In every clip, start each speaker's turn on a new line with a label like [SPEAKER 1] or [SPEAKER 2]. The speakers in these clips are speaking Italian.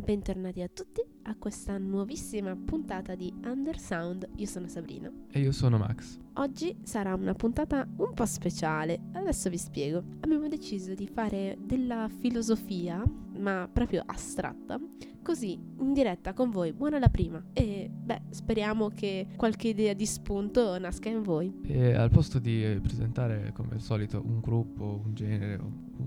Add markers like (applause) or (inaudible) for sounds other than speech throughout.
[SPEAKER 1] bentornati a tutti a questa nuovissima puntata di Undersound. Io sono Sabrina.
[SPEAKER 2] E io sono Max.
[SPEAKER 1] Oggi sarà una puntata un po' speciale. Adesso vi spiego. Abbiamo deciso di fare della filosofia, ma proprio astratta, così in diretta con voi. Buona la prima. E beh, speriamo che qualche idea di spunto nasca in voi.
[SPEAKER 2] E al posto di presentare come al solito un gruppo, un genere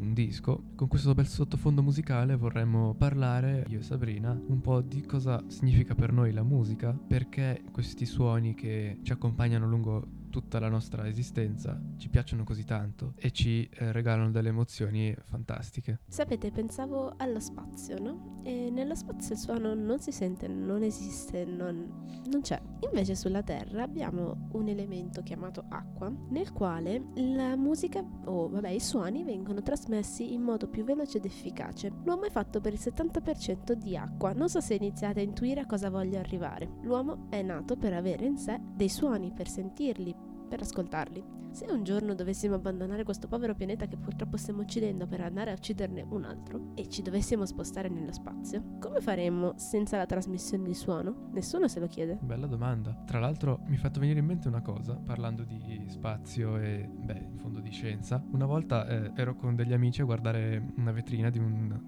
[SPEAKER 2] un disco, con questo bel sottofondo musicale vorremmo parlare, io e Sabrina, un po' di cosa significa per noi la musica, perché questi suoni che ci accompagnano lungo tutta la nostra esistenza ci piacciono così tanto e ci eh, regalano delle emozioni fantastiche.
[SPEAKER 1] Sapete, pensavo allo spazio, no? E nello spazio il suono non si sente, non esiste, non, non c'è. Invece sulla Terra abbiamo un elemento chiamato acqua, nel quale la musica, o vabbè, i suoni vengono trasmessi in modo più veloce ed efficace. L'uomo è fatto per il 70% di acqua. Non so se iniziate a intuire a cosa voglio arrivare. L'uomo è nato per avere in sé dei suoni, per sentirli, per ascoltarli. Se un giorno dovessimo abbandonare questo povero pianeta che purtroppo stiamo uccidendo per andare a ucciderne un altro e ci dovessimo spostare nello spazio, come faremmo senza la trasmissione di suono? Nessuno se lo chiede.
[SPEAKER 2] Bella domanda. Tra l'altro mi è fatto venire in mente una cosa, parlando di spazio e, beh, in fondo di scienza. Una volta eh, ero con degli amici a guardare una vetrina di un,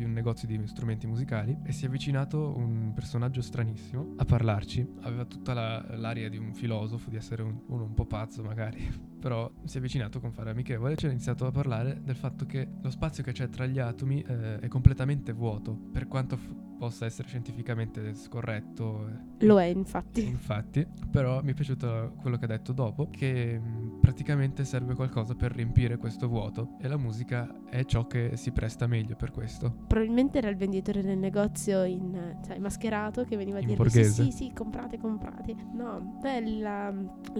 [SPEAKER 2] di un negozio di strumenti musicali e si è avvicinato un personaggio stranissimo a parlarci. Aveva tutta la, l'aria di un filosofo, di essere un, uno un po' pazzo magari, (laughs) però si è avvicinato con fare amichevole e ci ha iniziato a parlare del fatto che lo spazio che c'è tra gli atomi eh, è completamente vuoto, per quanto f- possa essere scientificamente scorretto.
[SPEAKER 1] Eh, Lo è infatti.
[SPEAKER 2] Infatti, però mi è piaciuto quello che ha detto dopo, che mh, praticamente serve qualcosa per riempire questo vuoto e la musica è ciò che si presta meglio per questo.
[SPEAKER 1] Probabilmente era il venditore del negozio in, cioè, mascherato che veniva a
[SPEAKER 2] In
[SPEAKER 1] dire
[SPEAKER 2] borghese.
[SPEAKER 1] sì, sì, sì, comprate, comprate. No, beh, la,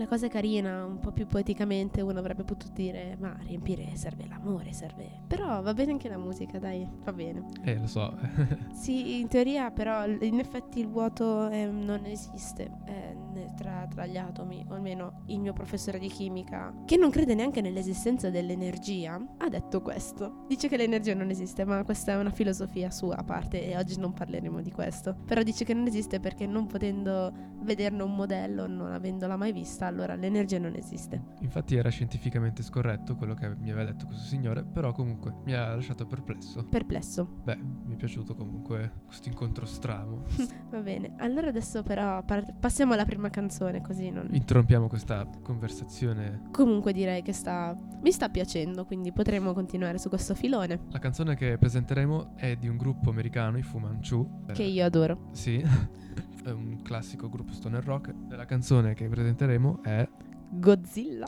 [SPEAKER 1] cosa carina, un po' più poeticamente, uno avrebbe potuto dire, ma riempire serve l'amore, serve... Però va bene anche la musica, dai, va bene.
[SPEAKER 2] Eh, lo so. (laughs)
[SPEAKER 1] Sì, in teoria però in effetti il vuoto eh, non esiste eh, tra, tra gli atomi, o almeno il mio professore di chimica, che non crede neanche nell'esistenza dell'energia, ha detto questo. Dice che l'energia non esiste, ma questa è una filosofia sua a parte e oggi non parleremo di questo. Però dice che non esiste perché non potendo vederne un modello, non avendola mai vista, allora l'energia non esiste.
[SPEAKER 2] Infatti era scientificamente scorretto quello che mi aveva detto questo signore, però comunque mi ha lasciato perplesso.
[SPEAKER 1] Perplesso.
[SPEAKER 2] Beh, mi è piaciuto comunque questo incontro strano. (laughs)
[SPEAKER 1] Va bene, allora adesso però par- passiamo alla prima canzone così non...
[SPEAKER 2] Interrompiamo questa conversazione.
[SPEAKER 1] Comunque direi che sta mi sta piacendo, quindi potremo continuare su questo filone
[SPEAKER 2] La canzone che presenteremo è di un gruppo americano, i Fu Manchu.
[SPEAKER 1] che io adoro.
[SPEAKER 2] Sì, (laughs) è un classico gruppo stoner rock. La canzone che presenteremo è
[SPEAKER 1] Godzilla.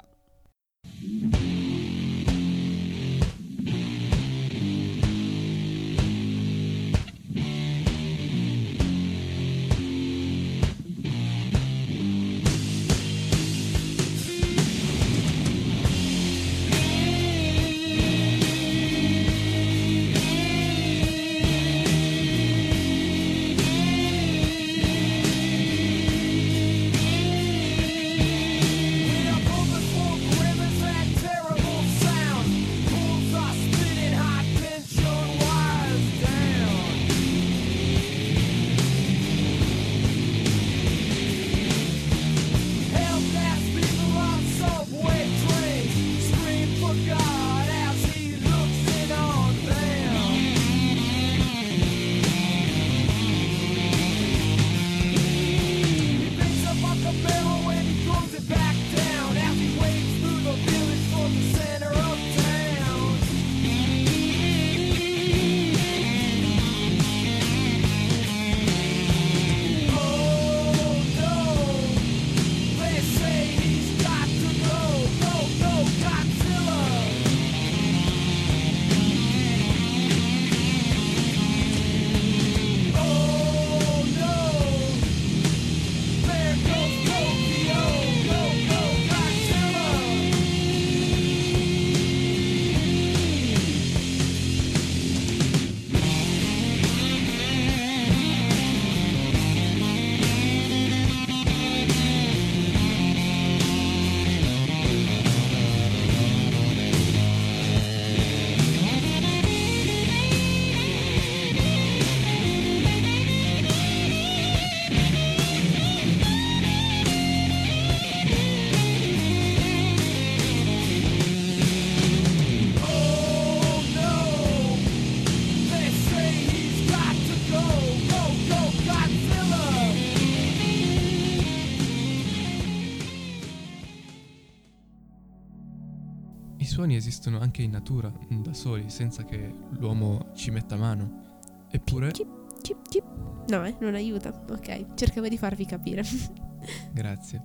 [SPEAKER 2] I suoni esistono anche in natura, da soli, senza che l'uomo ci metta mano. Eppure...
[SPEAKER 1] Cip, cip, cip. No, eh, non aiuta. Ok, cercavo di farvi capire. (laughs)
[SPEAKER 2] Grazie.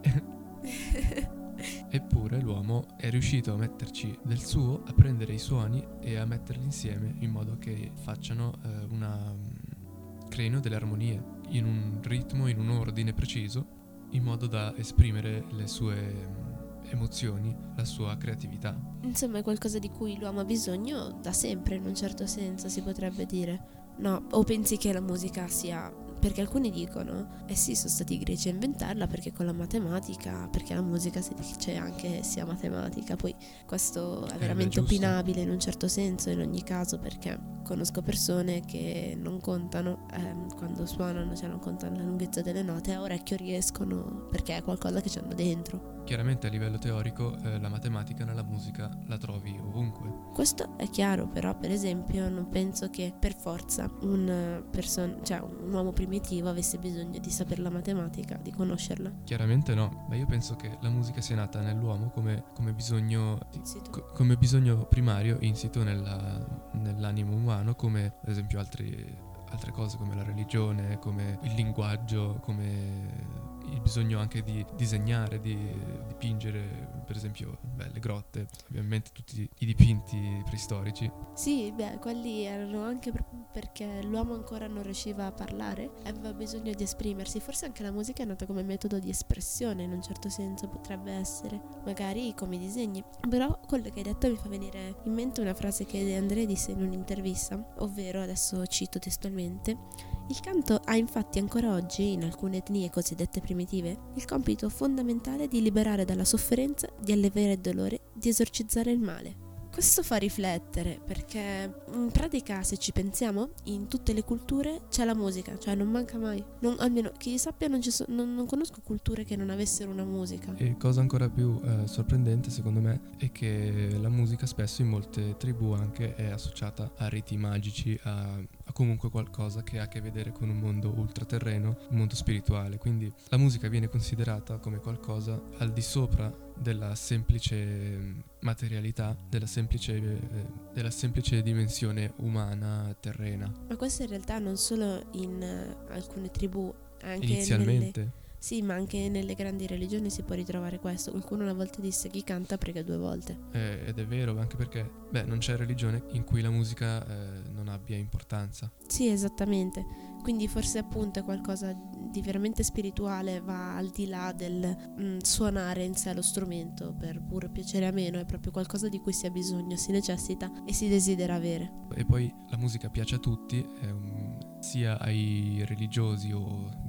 [SPEAKER 2] (laughs) Eppure l'uomo è riuscito a metterci del suo, a prendere i suoni e a metterli insieme in modo che facciano eh, una... creino delle armonie in un ritmo, in un ordine preciso, in modo da esprimere le sue emozioni, la sua creatività.
[SPEAKER 1] Insomma, è qualcosa di cui l'uomo ha bisogno da sempre, in un certo senso, si potrebbe dire. No, o pensi che la musica sia perché alcuni dicono, eh sì, sono stati i greci a inventarla perché con la matematica, perché la musica si dice anche sia matematica, poi questo è veramente opinabile in un certo senso in ogni caso perché conosco persone che non contano ehm, quando suonano, cioè non contano la lunghezza delle note, a orecchio riescono perché è qualcosa che hanno dentro.
[SPEAKER 2] Chiaramente a livello teorico eh, la matematica nella musica la trovi ovunque.
[SPEAKER 1] Questo è chiaro, però per esempio non penso che per forza un, person- cioè un uomo primitivo avesse bisogno di sapere la matematica, di conoscerla.
[SPEAKER 2] Chiaramente no, ma io penso che la musica sia nata nell'uomo come, come, bisogno, co- come bisogno, primario insito nella, nell'animo umano, come ad esempio altri, altre cose come la religione, come il linguaggio, come il bisogno anche di disegnare, di dipingere, per esempio, beh, le grotte, ovviamente tutti i dipinti preistorici.
[SPEAKER 1] Sì, beh, quelli erano anche proprio perché l'uomo ancora non riusciva a parlare, aveva bisogno di esprimersi, forse anche la musica è nata come metodo di espressione, in un certo senso potrebbe essere, magari come i disegni. Però quello che hai detto mi fa venire in mente una frase che De André disse in un'intervista, ovvero, adesso cito testualmente, il canto ha infatti ancora oggi, in alcune etnie cosiddette primitive, il compito fondamentale di liberare dalla sofferenza, di alleviare il dolore, di esorcizzare il male. Questo fa riflettere perché in pratica se ci pensiamo in tutte le culture c'è la musica, cioè non manca mai. Non, almeno chi sappia non, so, non, non, conosco culture che non avessero una musica.
[SPEAKER 2] E cosa ancora più eh, sorprendente secondo me è che la musica spesso in molte tribù anche è associata a riti magici, a comunque qualcosa che ha a che vedere con un mondo ultraterreno, un mondo spirituale. Quindi la musica viene considerata come qualcosa al di sopra della semplice materialità, della semplice, eh, della semplice dimensione umana, terrena.
[SPEAKER 1] Ma questo in realtà non solo in uh, alcune tribù, anche
[SPEAKER 2] Inizialmente.
[SPEAKER 1] Nelle, sì, ma anche nelle grandi religioni si può ritrovare questo. Qualcuno una volta disse chi canta prega due volte.
[SPEAKER 2] Eh, ed è vero, anche perché beh, non c'è religione in cui la musica eh, non abbia importanza.
[SPEAKER 1] Sì, esattamente. Quindi forse appunto è qualcosa di veramente spirituale, va al di là del mm, suonare in sé lo strumento per puro piacere a meno, è proprio qualcosa di cui si ha bisogno, si necessita e si desidera avere.
[SPEAKER 2] E poi la musica piace a tutti, un, sia ai religiosi o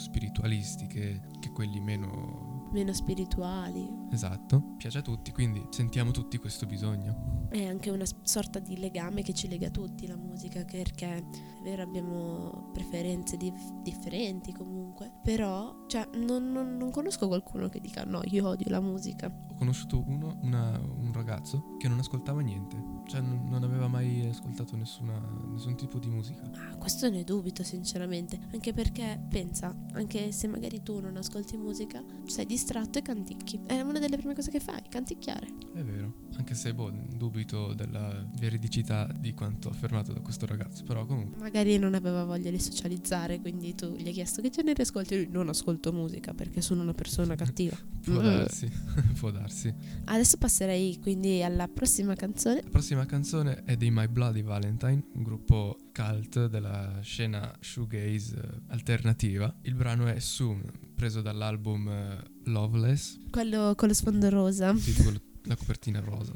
[SPEAKER 2] spiritualisti che, che quelli meno
[SPEAKER 1] meno spirituali.
[SPEAKER 2] Esatto, piace a tutti, quindi sentiamo tutti questo bisogno.
[SPEAKER 1] È anche una sorta di legame che ci lega tutti la musica, perché è vero abbiamo preferenze dif- differenti comunque, però cioè, non, non, non, conosco qualcuno che dica no, io odio la musica.
[SPEAKER 2] Ho conosciuto uno, una, un ragazzo che non ascoltava niente, cioè non, aveva mai ascoltato nessuna, nessun tipo di musica.
[SPEAKER 1] Ah, questo ne dubito sinceramente, anche perché pensa, anche se magari tu non ascolti musica, sei distratto e canticchi. È una delle prime cose che fai, canticchiare.
[SPEAKER 2] È vero, anche se boh, dubito della veridicità di quanto affermato da questo ragazzo, però comunque.
[SPEAKER 1] Magari non aveva voglia di socializzare, quindi tu gli hai chiesto che genere ascolti, lui non ascolto musica perché sono una persona cattiva. (laughs)
[SPEAKER 2] può darsi, (laughs) può darsi.
[SPEAKER 1] Adesso passerei quindi alla prossima canzone.
[SPEAKER 2] La prossima canzone è dei My Bloody Valentine, un gruppo cult della scena shoegaze alternativa. Il brano è Soon, preso dall'album eh, Loveless.
[SPEAKER 1] Quello con lo sfondo rosa.
[SPEAKER 2] Sì, quello, la copertina rosa.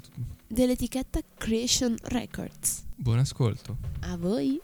[SPEAKER 1] Dell'etichetta Creation Records.
[SPEAKER 2] Buon ascolto.
[SPEAKER 1] A voi.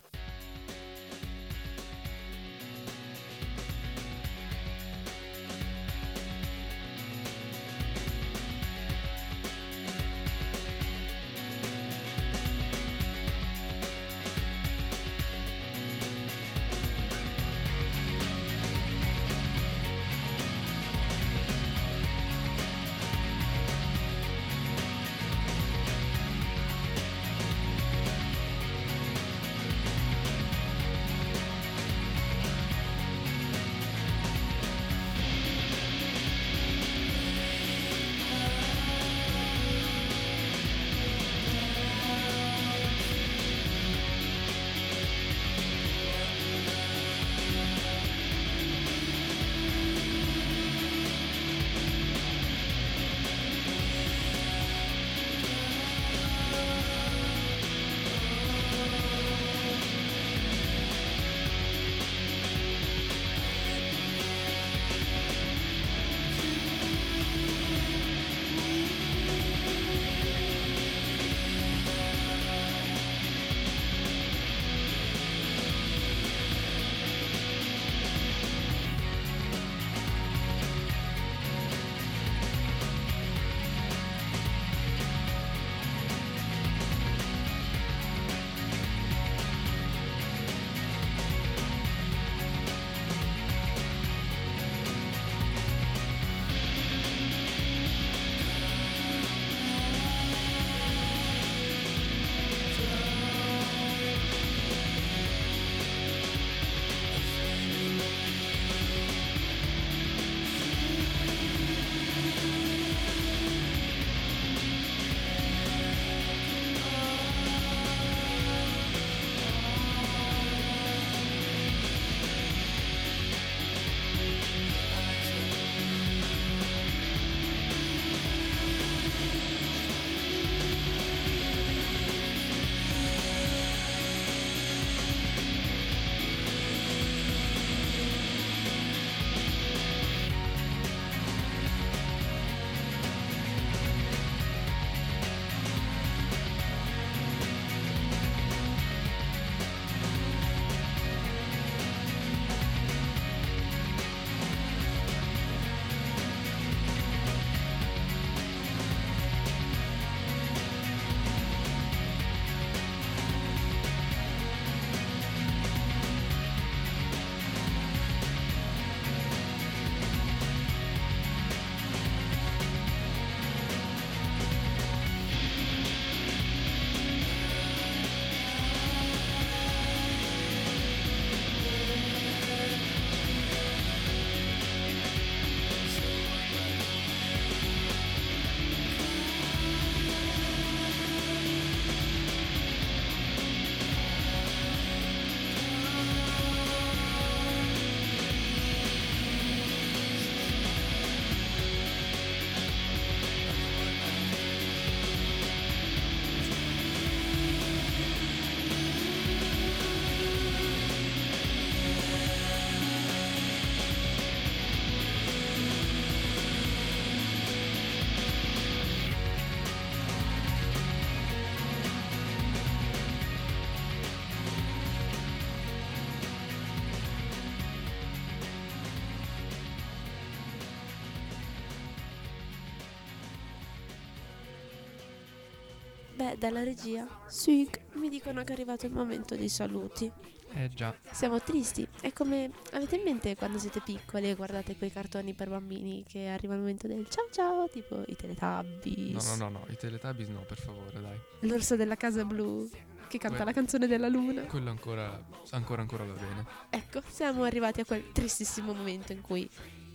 [SPEAKER 1] Beh, dalla regia, Sig, mi dicono che è arrivato il momento dei saluti.
[SPEAKER 2] Eh già.
[SPEAKER 1] Siamo tristi. È come avete in mente quando siete piccoli e guardate quei cartoni per bambini che arriva il momento del ciao ciao, tipo i Teletubbies.
[SPEAKER 2] No, no, no, no, i Teletubbies no, per favore, dai.
[SPEAKER 1] L'orso della casa blu che canta
[SPEAKER 2] Que-
[SPEAKER 1] la canzone della luna.
[SPEAKER 2] Quello ancora, ancora, ancora va bene.
[SPEAKER 1] Ecco, siamo arrivati a quel tristissimo momento in cui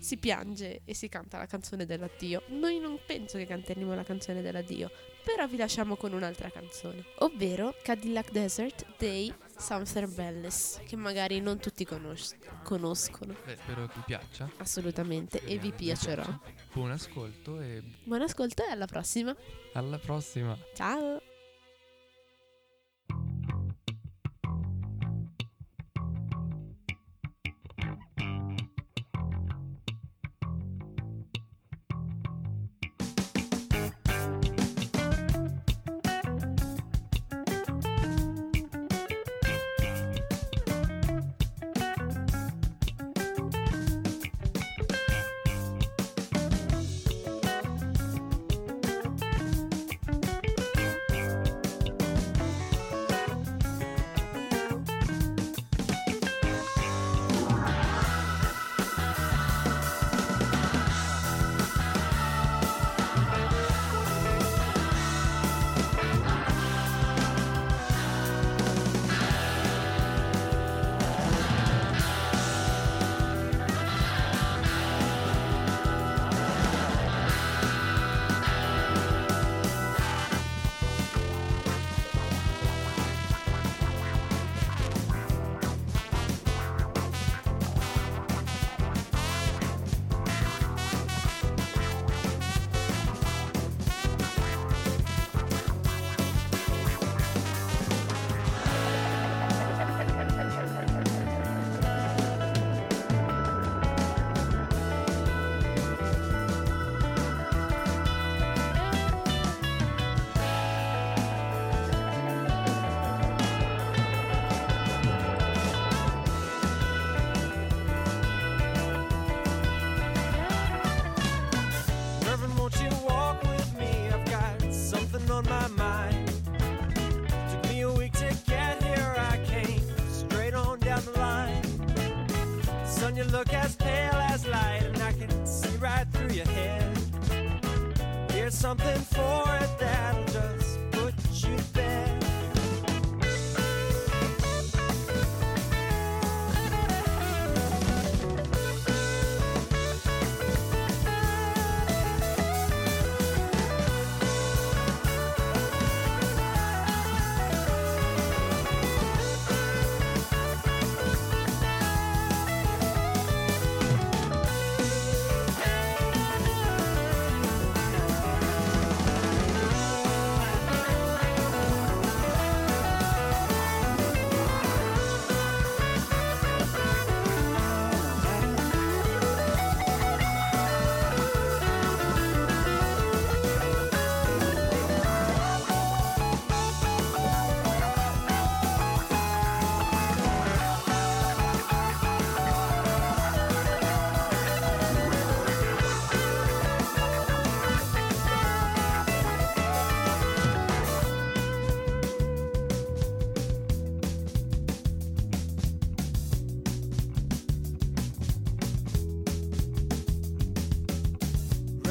[SPEAKER 1] si piange e si canta la canzone dell'addio. Noi non penso che canteremo la canzone dell'addio, però vi lasciamo con un'altra canzone, ovvero Cadillac Desert dei Something Belles, che magari non tutti conos- conoscono.
[SPEAKER 2] Beh, spero che vi piaccia.
[SPEAKER 1] Assolutamente, e vi
[SPEAKER 2] Speriamo
[SPEAKER 1] piacerà.
[SPEAKER 2] piaccia. Buon ascolto e
[SPEAKER 1] Buon ascolto e alla prossima.
[SPEAKER 2] alla prossima.
[SPEAKER 1] Ciao!
[SPEAKER 3] Look as pale as light, and I can see right through your head. Here's something for it that'll just put you to bed.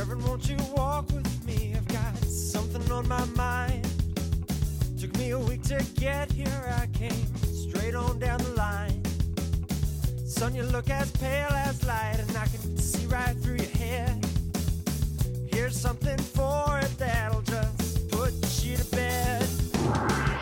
[SPEAKER 3] Reverend, won't you walk with me? I've got something on my mind. Took me a week to get here, I came straight on down the line. Son, you look as pale as light, and I can see right through your hair. Here's something for it that'll just put you to bed.